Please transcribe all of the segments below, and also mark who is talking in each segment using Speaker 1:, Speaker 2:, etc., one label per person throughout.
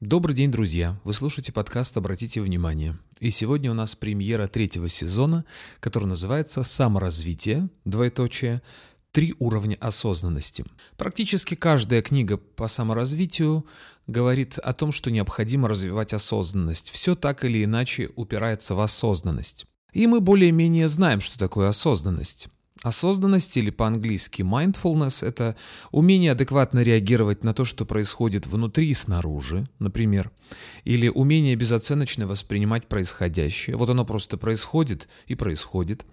Speaker 1: Добрый день, друзья! Вы слушаете подкаст «Обратите внимание». И сегодня у нас премьера третьего сезона, который называется «Саморазвитие», двоеточие, «Три уровня осознанности». Практически каждая книга по саморазвитию говорит о том, что необходимо развивать осознанность. Все так или иначе упирается в осознанность. И мы более-менее знаем, что такое осознанность. Осознанность или по-английски mindfulness – это умение адекватно реагировать на то, что происходит внутри и снаружи, например, или умение безоценочно воспринимать происходящее. Вот оно просто происходит и происходит.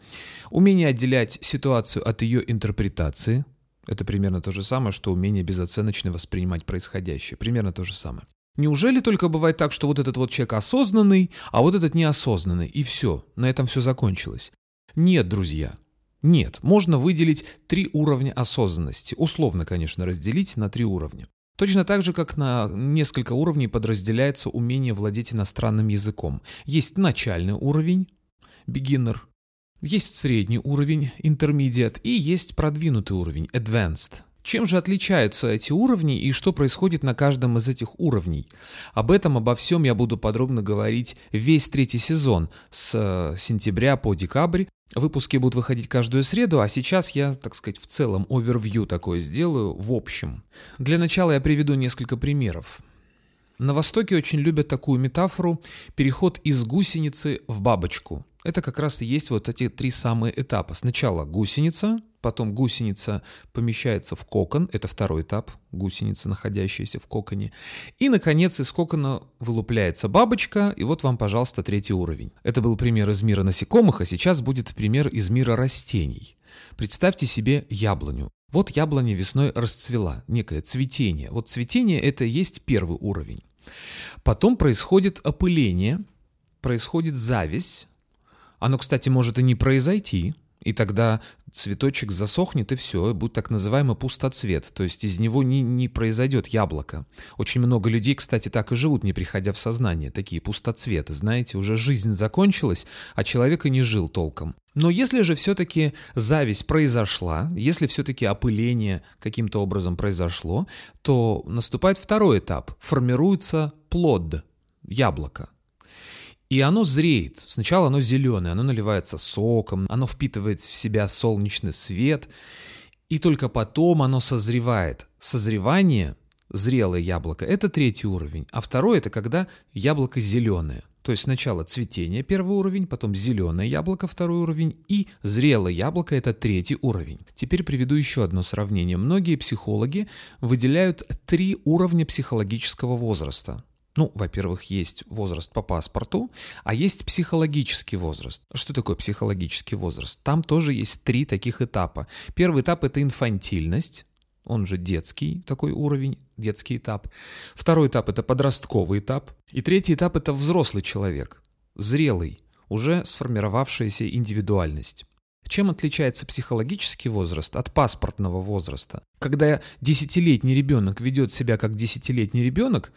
Speaker 1: Умение отделять ситуацию от ее интерпретации – это примерно то же самое, что умение безоценочно воспринимать происходящее. Примерно то же самое. Неужели только бывает так, что вот этот вот человек осознанный, а вот этот неосознанный, и все, на этом все закончилось? Нет, друзья – нет, можно выделить три уровня осознанности, условно, конечно, разделить на три уровня. Точно так же, как на несколько уровней подразделяется умение владеть иностранным языком. Есть начальный уровень, beginner, есть средний уровень, intermediate, и есть продвинутый уровень, advanced. Чем же отличаются эти уровни и что происходит на каждом из этих уровней? Об этом, обо всем я буду подробно говорить весь третий сезон с э, сентября по декабрь. Выпуски будут выходить каждую среду, а сейчас я, так сказать, в целом овервью такое сделаю в общем. Для начала я приведу несколько примеров. На Востоке очень любят такую метафору «переход из гусеницы в бабочку». Это как раз и есть вот эти три самые этапа. Сначала гусеница, потом гусеница помещается в кокон, это второй этап, гусеница, находящаяся в коконе. И, наконец, из кокона вылупляется бабочка, и вот вам, пожалуйста, третий уровень. Это был пример из мира насекомых, а сейчас будет пример из мира растений. Представьте себе яблоню. Вот яблоня весной расцвела, некое цветение. Вот цветение это есть первый уровень. Потом происходит опыление, происходит зависть. Оно, кстати, может и не произойти, и тогда цветочек засохнет и все, будет так называемый пустоцвет, то есть из него не, не произойдет яблоко. Очень много людей, кстати, так и живут, не приходя в сознание, такие пустоцветы, знаете, уже жизнь закончилась, а человек и не жил толком. Но если же все-таки зависть произошла, если все-таки опыление каким-то образом произошло, то наступает второй этап, формируется плод, яблоко. И оно зреет. Сначала оно зеленое, оно наливается соком, оно впитывает в себя солнечный свет, и только потом оно созревает. Созревание, зрелое яблоко, это третий уровень, а второй это когда яблоко зеленое. То есть сначала цветение первый уровень, потом зеленое яблоко второй уровень и зрелое яблоко это третий уровень. Теперь приведу еще одно сравнение. Многие психологи выделяют три уровня психологического возраста. Ну, во-первых, есть возраст по паспорту, а есть психологический возраст. Что такое психологический возраст? Там тоже есть три таких этапа. Первый этап – это инфантильность, он же детский такой уровень, детский этап. Второй этап – это подростковый этап. И третий этап – это взрослый человек, зрелый, уже сформировавшаяся индивидуальность. Чем отличается психологический возраст от паспортного возраста? Когда десятилетний ребенок ведет себя как десятилетний ребенок,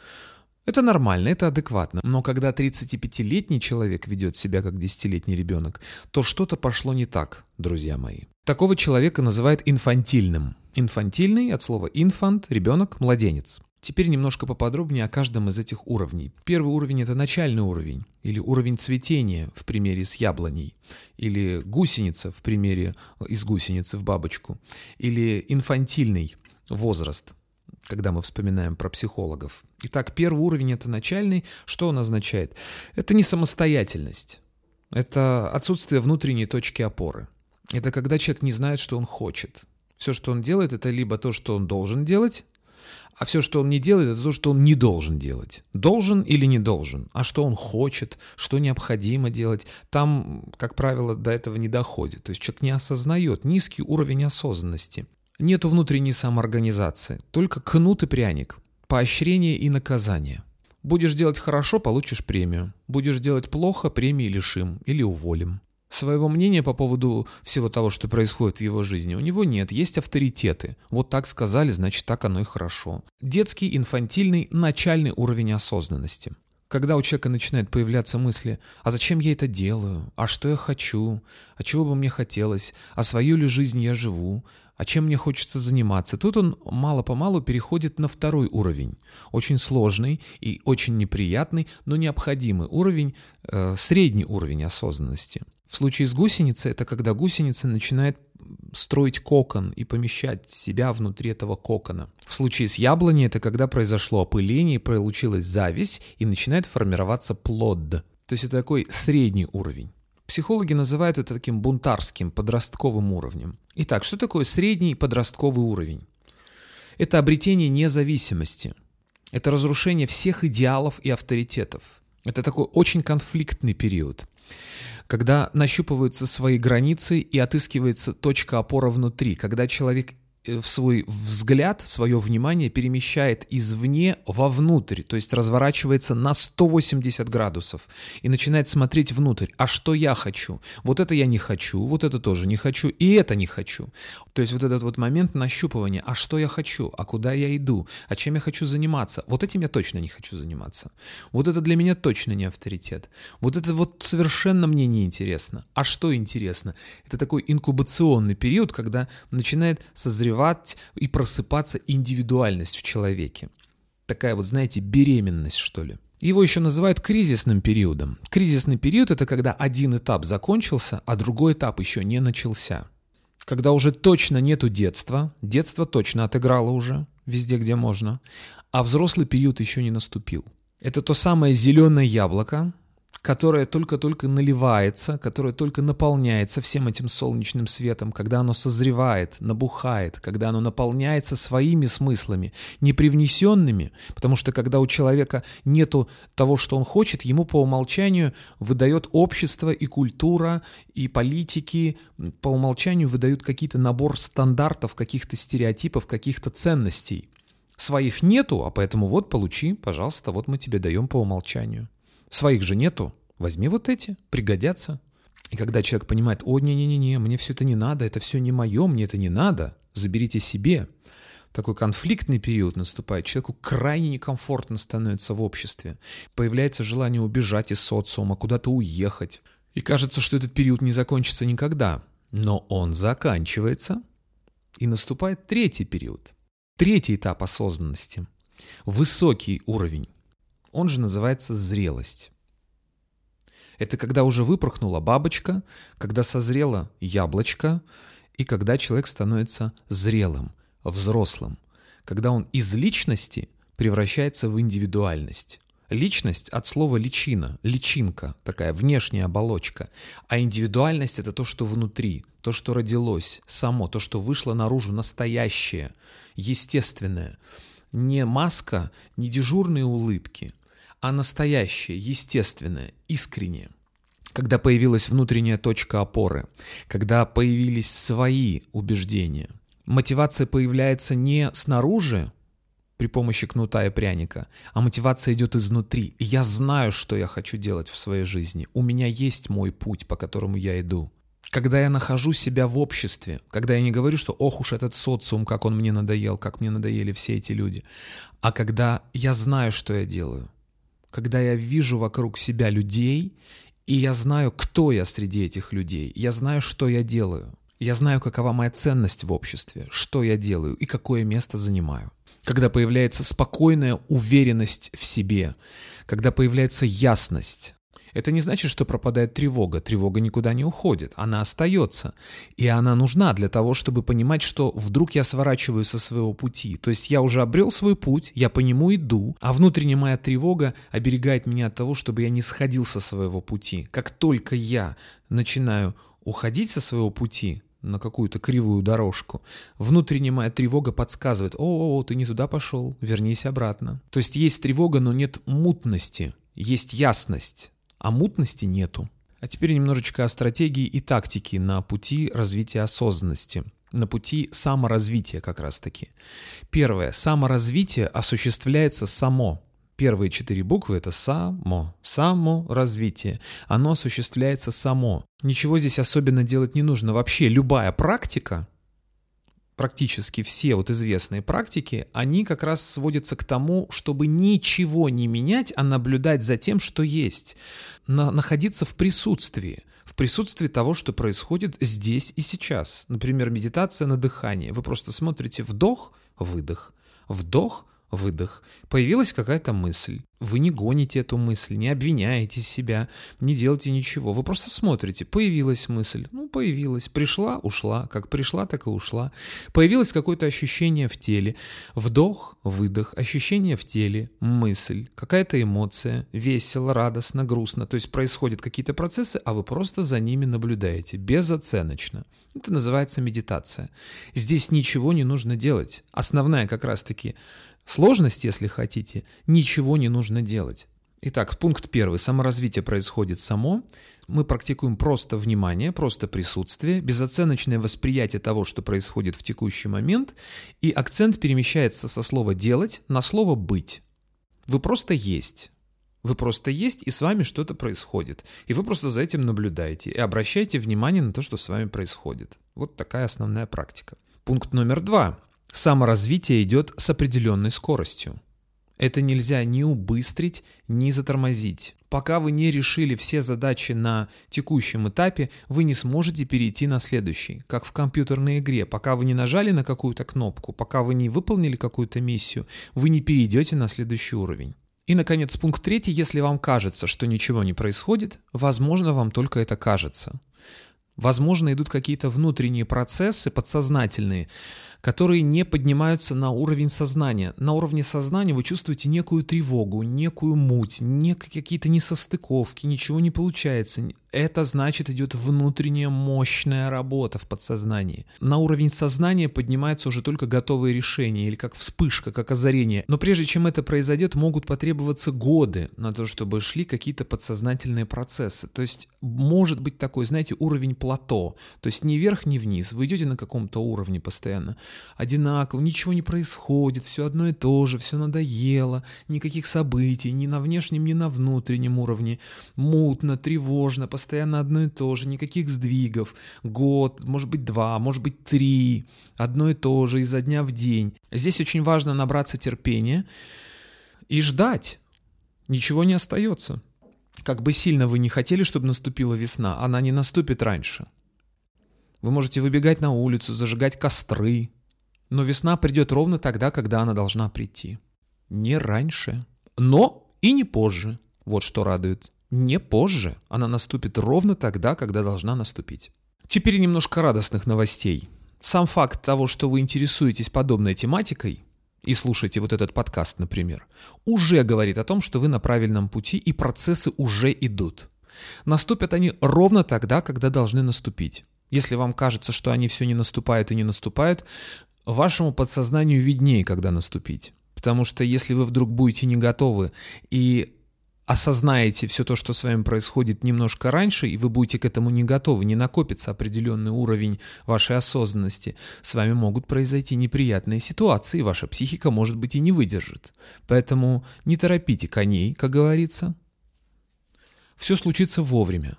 Speaker 1: это нормально, это адекватно. Но когда 35-летний человек ведет себя как 10-летний ребенок, то что-то пошло не так, друзья мои. Такого человека называют инфантильным. Инфантильный от слова инфант, ребенок, младенец. Теперь немножко поподробнее о каждом из этих уровней. Первый уровень – это начальный уровень, или уровень цветения в примере с яблоней, или гусеница в примере из гусеницы в бабочку, или инфантильный возраст, когда мы вспоминаем про психологов. Итак, первый уровень – это начальный. Что он означает? Это не самостоятельность. Это отсутствие внутренней точки опоры. Это когда человек не знает, что он хочет. Все, что он делает, это либо то, что он должен делать, а все, что он не делает, это то, что он не должен делать. Должен или не должен. А что он хочет, что необходимо делать, там, как правило, до этого не доходит. То есть человек не осознает низкий уровень осознанности. Нету внутренней самоорганизации, только кнут и пряник, поощрение и наказание. Будешь делать хорошо – получишь премию. Будешь делать плохо – премии лишим или уволим. Своего мнения по поводу всего того, что происходит в его жизни, у него нет, есть авторитеты. Вот так сказали, значит так оно и хорошо. Детский, инфантильный, начальный уровень осознанности. Когда у человека начинают появляться мысли, а зачем я это делаю, а что я хочу, а чего бы мне хотелось, а свою ли жизнь я живу, а чем мне хочется заниматься. Тут он мало-помалу переходит на второй уровень, очень сложный и очень неприятный, но необходимый уровень, э, средний уровень осознанности. В случае с гусеницей это когда гусеница начинает строить кокон и помещать себя внутри этого кокона. В случае с яблоней это когда произошло опыление, получилась зависть и начинает формироваться плод. То есть это такой средний уровень. Психологи называют это таким бунтарским, подростковым уровнем. Итак, что такое средний подростковый уровень? Это обретение независимости. Это разрушение всех идеалов и авторитетов. Это такой очень конфликтный период, когда нащупываются свои границы и отыскивается точка опоры внутри, когда человек в свой взгляд, свое внимание перемещает извне вовнутрь, то есть разворачивается на 180 градусов и начинает смотреть внутрь. А что я хочу? Вот это я не хочу, вот это тоже не хочу, и это не хочу. То есть вот этот вот момент нащупывания, а что я хочу, а куда я иду, а чем я хочу заниматься, вот этим я точно не хочу заниматься. Вот это для меня точно не авторитет. Вот это вот совершенно мне не интересно. А что интересно? Это такой инкубационный период, когда начинает созревать развивать и просыпаться индивидуальность в человеке. Такая вот, знаете, беременность, что ли. Его еще называют кризисным периодом. Кризисный период – это когда один этап закончился, а другой этап еще не начался. Когда уже точно нету детства, детство точно отыграло уже, везде, где можно, а взрослый период еще не наступил. Это то самое зеленое яблоко, которое только-только наливается, которое только наполняется всем этим солнечным светом, когда оно созревает, набухает, когда оно наполняется своими смыслами, не привнесенными, потому что когда у человека нету того, что он хочет, ему по умолчанию выдает общество и культура, и политики, по умолчанию выдают какие-то набор стандартов, каких-то стереотипов, каких-то ценностей. Своих нету, а поэтому вот получи, пожалуйста, вот мы тебе даем по умолчанию. Своих же нету. Возьми вот эти, пригодятся. И когда человек понимает, о, не-не-не, мне все это не надо, это все не мое, мне это не надо, заберите себе. Такой конфликтный период наступает, человеку крайне некомфортно становится в обществе. Появляется желание убежать из социума, куда-то уехать. И кажется, что этот период не закончится никогда. Но он заканчивается, и наступает третий период. Третий этап осознанности. Высокий уровень. Он же называется зрелость. Это когда уже выпорхнула бабочка, когда созрело яблочко, и когда человек становится зрелым, взрослым, когда он из личности превращается в индивидуальность. Личность от слова личина, личинка, такая внешняя оболочка. А индивидуальность это то, что внутри, то, что родилось само, то, что вышло наружу, настоящее, естественное. Не маска, не дежурные улыбки, а настоящее, естественное, искреннее. Когда появилась внутренняя точка опоры, когда появились свои убеждения. Мотивация появляется не снаружи, при помощи кнута и пряника, а мотивация идет изнутри. И я знаю, что я хочу делать в своей жизни. У меня есть мой путь, по которому я иду. Когда я нахожу себя в обществе, когда я не говорю, что ох уж этот социум, как он мне надоел, как мне надоели все эти люди, а когда я знаю, что я делаю, когда я вижу вокруг себя людей, и я знаю, кто я среди этих людей, я знаю, что я делаю, я знаю, какова моя ценность в обществе, что я делаю и какое место занимаю. Когда появляется спокойная уверенность в себе, когда появляется ясность, это не значит, что пропадает тревога. Тревога никуда не уходит, она остается. И она нужна для того, чтобы понимать, что вдруг я сворачиваю со своего пути. То есть я уже обрел свой путь, я по нему иду, а внутренняя моя тревога оберегает меня от того, чтобы я не сходил со своего пути. Как только я начинаю уходить со своего пути, на какую-то кривую дорожку, внутренняя моя тревога подсказывает, о, -о, -о ты не туда пошел, вернись обратно. То есть есть тревога, но нет мутности, есть ясность а мутности нету. А теперь немножечко о стратегии и тактике на пути развития осознанности, на пути саморазвития как раз-таки. Первое. Саморазвитие осуществляется само. Первые четыре буквы это само, само развитие. Оно осуществляется само. Ничего здесь особенно делать не нужно. Вообще любая практика, практически все вот известные практики, они как раз сводятся к тому, чтобы ничего не менять, а наблюдать за тем, что есть. На, находиться в присутствии. В присутствии того, что происходит здесь и сейчас. Например, медитация на дыхание. Вы просто смотрите вдох, выдох, вдох, выдох. Появилась какая-то мысль. Вы не гоните эту мысль, не обвиняете себя, не делаете ничего. Вы просто смотрите. Появилась мысль. Ну, появилась. Пришла, ушла. Как пришла, так и ушла. Появилось какое-то ощущение в теле. Вдох, выдох, ощущение в теле, мысль, какая-то эмоция, весело, радостно, грустно. То есть происходят какие-то процессы, а вы просто за ними наблюдаете, безоценочно. Это называется медитация. Здесь ничего не нужно делать. Основная как раз-таки Сложность, если хотите, ничего не нужно делать. Итак, пункт первый. Саморазвитие происходит само. Мы практикуем просто внимание, просто присутствие, безоценочное восприятие того, что происходит в текущий момент, и акцент перемещается со слова «делать» на слово «быть». Вы просто есть. Вы просто есть, и с вами что-то происходит. И вы просто за этим наблюдаете и обращаете внимание на то, что с вами происходит. Вот такая основная практика. Пункт номер два. Саморазвитие идет с определенной скоростью. Это нельзя ни убыстрить, ни затормозить. Пока вы не решили все задачи на текущем этапе, вы не сможете перейти на следующий. Как в компьютерной игре. Пока вы не нажали на какую-то кнопку, пока вы не выполнили какую-то миссию, вы не перейдете на следующий уровень. И, наконец, пункт третий. Если вам кажется, что ничего не происходит, возможно, вам только это кажется. Возможно, идут какие-то внутренние процессы, подсознательные, которые не поднимаются на уровень сознания. На уровне сознания вы чувствуете некую тревогу, некую муть, не какие-то несостыковки, ничего не получается. Это значит идет внутренняя мощная работа в подсознании. На уровень сознания поднимаются уже только готовые решения или как вспышка, как озарение. Но прежде чем это произойдет, могут потребоваться годы на то, чтобы шли какие-то подсознательные процессы. То есть может быть такой, знаете, уровень плато. То есть ни вверх, ни вниз. Вы идете на каком-то уровне постоянно одинаково, ничего не происходит, все одно и то же, все надоело, никаких событий, ни на внешнем, ни на внутреннем уровне, мутно, тревожно, постоянно одно и то же, никаких сдвигов, год, может быть два, может быть три, одно и то же изо дня в день. Здесь очень важно набраться терпения и ждать, ничего не остается. Как бы сильно вы не хотели, чтобы наступила весна, она не наступит раньше. Вы можете выбегать на улицу, зажигать костры, но весна придет ровно тогда, когда она должна прийти. Не раньше, но и не позже. Вот что радует. Не позже. Она наступит ровно тогда, когда должна наступить. Теперь немножко радостных новостей. Сам факт того, что вы интересуетесь подобной тематикой и слушаете вот этот подкаст, например, уже говорит о том, что вы на правильном пути и процессы уже идут. Наступят они ровно тогда, когда должны наступить. Если вам кажется, что они все не наступают и не наступают, Вашему подсознанию виднее, когда наступить. Потому что если вы вдруг будете не готовы и осознаете все то, что с вами происходит немножко раньше, и вы будете к этому не готовы, не накопится определенный уровень вашей осознанности, с вами могут произойти неприятные ситуации, ваша психика, может быть, и не выдержит. Поэтому не торопите коней, как говорится. Все случится вовремя.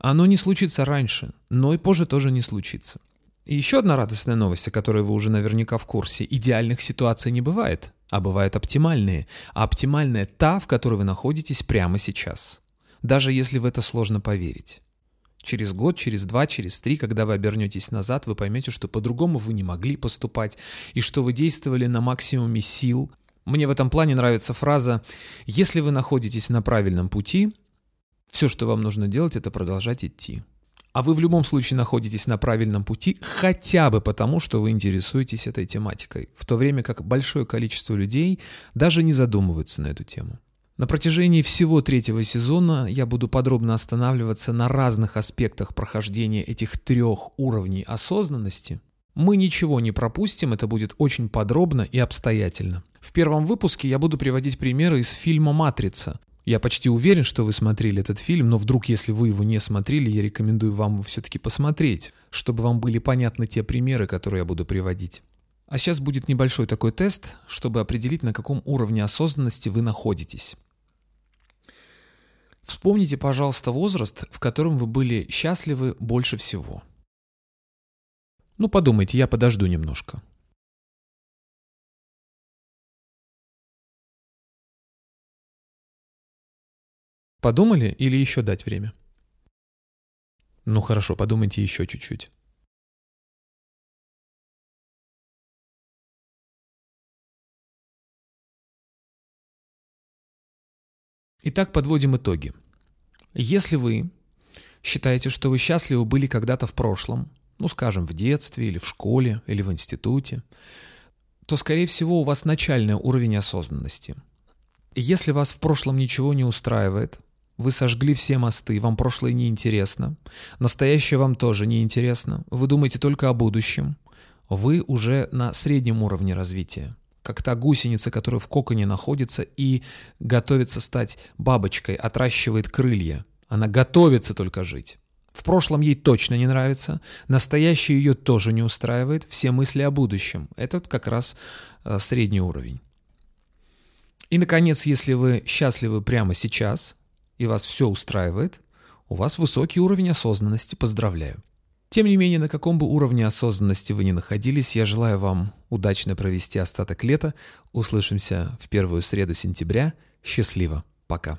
Speaker 1: Оно не случится раньше, но и позже тоже не случится. И еще одна радостная новость, о которой вы уже наверняка в курсе. Идеальных ситуаций не бывает, а бывают оптимальные. А оптимальная та, в которой вы находитесь прямо сейчас. Даже если в это сложно поверить. Через год, через два, через три, когда вы обернетесь назад, вы поймете, что по-другому вы не могли поступать, и что вы действовали на максимуме сил. Мне в этом плане нравится фраза «Если вы находитесь на правильном пути, все, что вам нужно делать, это продолжать идти» а вы в любом случае находитесь на правильном пути хотя бы потому, что вы интересуетесь этой тематикой, в то время как большое количество людей даже не задумываются на эту тему. На протяжении всего третьего сезона я буду подробно останавливаться на разных аспектах прохождения этих трех уровней осознанности. Мы ничего не пропустим, это будет очень подробно и обстоятельно. В первом выпуске я буду приводить примеры из фильма «Матрица», я почти уверен, что вы смотрели этот фильм, но вдруг, если вы его не смотрели, я рекомендую вам его все-таки посмотреть, чтобы вам были понятны те примеры, которые я буду приводить. А сейчас будет небольшой такой тест, чтобы определить, на каком уровне осознанности вы находитесь. Вспомните, пожалуйста, возраст, в котором вы были счастливы больше всего. Ну, подумайте, я подожду немножко. Подумали или еще дать время? Ну хорошо, подумайте еще чуть-чуть. Итак, подводим итоги. Если вы считаете, что вы счастливы были когда-то в прошлом, ну, скажем, в детстве или в школе или в институте, то, скорее всего, у вас начальный уровень осознанности. Если вас в прошлом ничего не устраивает, вы сожгли все мосты, вам прошлое не интересно, настоящее вам тоже не интересно, вы думаете только о будущем, вы уже на среднем уровне развития как та гусеница, которая в коконе находится и готовится стать бабочкой, отращивает крылья. Она готовится только жить. В прошлом ей точно не нравится, настоящее ее тоже не устраивает, все мысли о будущем. Это как раз э, средний уровень. И, наконец, если вы счастливы прямо сейчас, и вас все устраивает, у вас высокий уровень осознанности, поздравляю. Тем не менее, на каком бы уровне осознанности вы ни находились, я желаю вам удачно провести остаток лета. Услышимся в первую среду сентября. Счастливо. Пока.